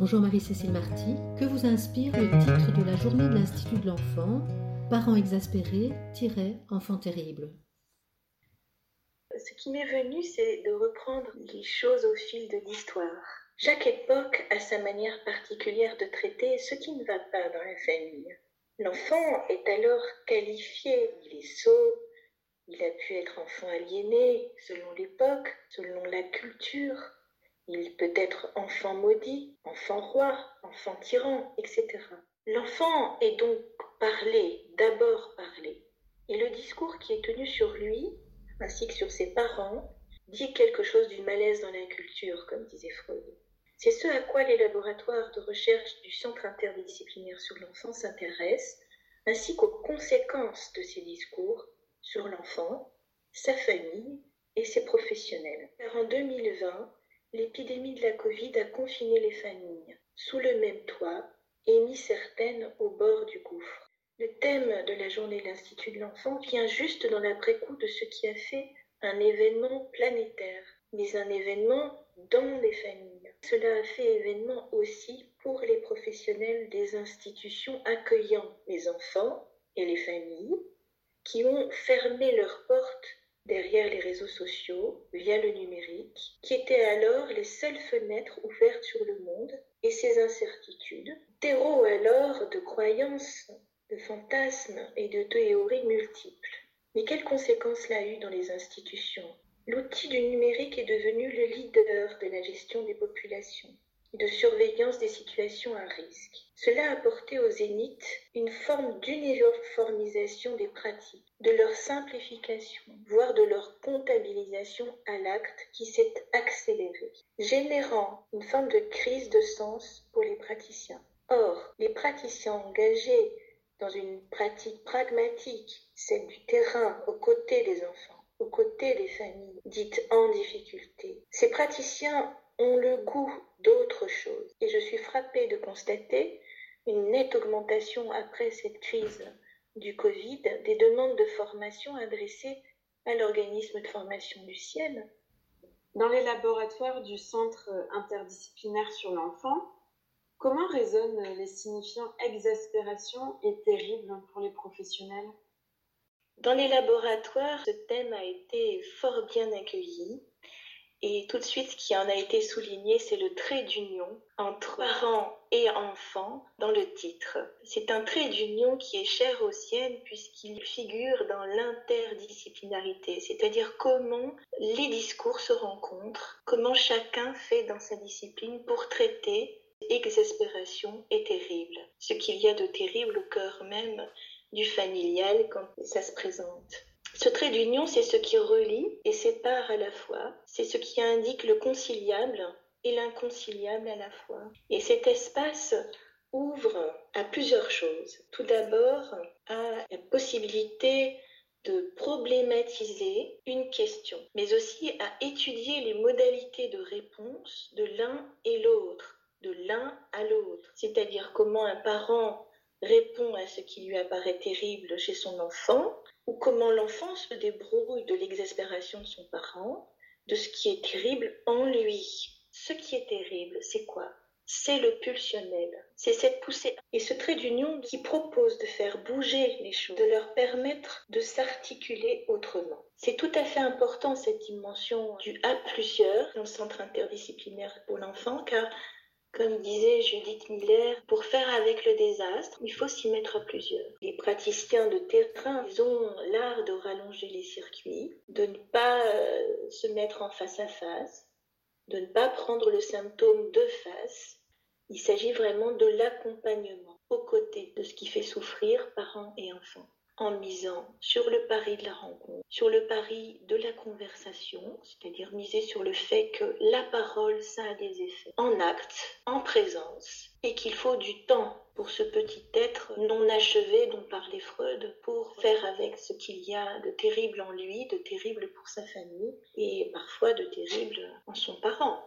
Bonjour Marie-Cécile Marty. Que vous inspire le titre de la journée de l'Institut de l'enfant Parents exaspérés, enfants terribles Ce qui m'est venu, c'est de reprendre les choses au fil de l'histoire. Chaque époque a sa manière particulière de traiter ce qui ne va pas dans la famille. L'enfant est alors qualifié, il est sot, il a pu être enfant aliéné selon l'époque, selon la culture, il peut être enfant maudit, enfant roi, enfant tyran, etc. L'enfant est donc parlé, d'abord parlé. Et le discours qui est tenu sur lui, ainsi que sur ses parents, dit quelque chose du malaise dans la culture, comme disait Freud. C'est ce à quoi les laboratoires de recherche du Centre interdisciplinaire sur l'enfant s'intéressent, ainsi qu'aux conséquences de ces discours sur l'enfant, sa famille et ses professionnels. Car en 2020, l'épidémie de la Covid a confiné les familles sous le même toit et mis certaines au bord du gouffre. Le thème de la journée de l'Institut de l'enfant vient juste dans l'après-coup de ce qui a fait un événement planétaire, mais un événement dans les familles. Cela a fait événement aussi pour les professionnels des institutions accueillant les enfants et les familles qui ont fermé leurs portes derrière les réseaux sociaux, via le numérique, qui étaient alors les seules fenêtres ouvertes sur le monde et ses incertitudes, terreau alors de croyances, de fantasmes et de théories multiples. Mais quelles conséquences l'a eu dans les institutions? L'outil du numérique est devenu le leader de la gestion des populations de surveillance des situations à risque. Cela a apporté aux zéniths une forme d'uniformisation des pratiques, de leur simplification, voire de leur comptabilisation à l'acte qui s'est accélérée, générant une forme de crise de sens pour les praticiens. Or, les praticiens engagés dans une pratique pragmatique, celle du terrain aux côtés des enfants, aux côtés des familles dites en difficulté, ces praticiens ont le goût d'autre chose. Et je suis frappée de constater une nette augmentation après cette crise du Covid des demandes de formation adressées à l'organisme de formation du ciel. Dans les laboratoires du Centre interdisciplinaire sur l'enfant, comment résonnent les signifiants exaspération et terrible pour les professionnels? Dans les laboratoires, ce thème a été fort bien accueilli. Et tout de suite, ce qui en a été souligné, c'est le trait d'union entre parents et enfants dans le titre. C'est un trait d'union qui est cher aux siennes puisqu'il figure dans l'interdisciplinarité, c'est-à-dire comment les discours se rencontrent, comment chacun fait dans sa discipline pour traiter exaspération et terrible, ce qu'il y a de terrible au cœur même du familial quand ça se présente. Ce trait d'union, c'est ce qui relie et sépare à la fois, c'est ce qui indique le conciliable et l'inconciliable à la fois. Et cet espace ouvre à plusieurs choses. Tout d'abord, à la possibilité de problématiser une question, mais aussi à étudier les modalités de réponse de l'un et l'autre, de l'un à l'autre, c'est-à-dire comment un parent répond à ce qui lui apparaît terrible chez son enfant, ou comment l'enfant se débrouille de l'exaspération de son parent, de ce qui est terrible en lui. Ce qui est terrible, c'est quoi? C'est le pulsionnel, c'est cette poussée et ce trait d'union qui propose de faire bouger les choses, de leur permettre de s'articuler autrement. C'est tout à fait important cette dimension du à plusieurs dans le centre interdisciplinaire pour l'enfant car comme disait Judith Miller, pour faire avec le désastre, il faut s'y mettre à plusieurs. Les praticiens de terrain, ont l'art de rallonger les circuits, de ne pas euh, se mettre en face à face, de ne pas prendre le symptôme de face. Il s'agit vraiment de l'accompagnement aux côtés de ce qui fait souffrir parents et enfants en misant sur le pari de la rencontre, sur le pari de la conversation, c'est-à-dire miser sur le fait que la parole, ça a des effets en acte, en présence, et qu'il faut du temps pour ce petit être non achevé dont parlait Freud pour faire avec ce qu'il y a de terrible en lui, de terrible pour sa famille, et parfois de terrible en son parent.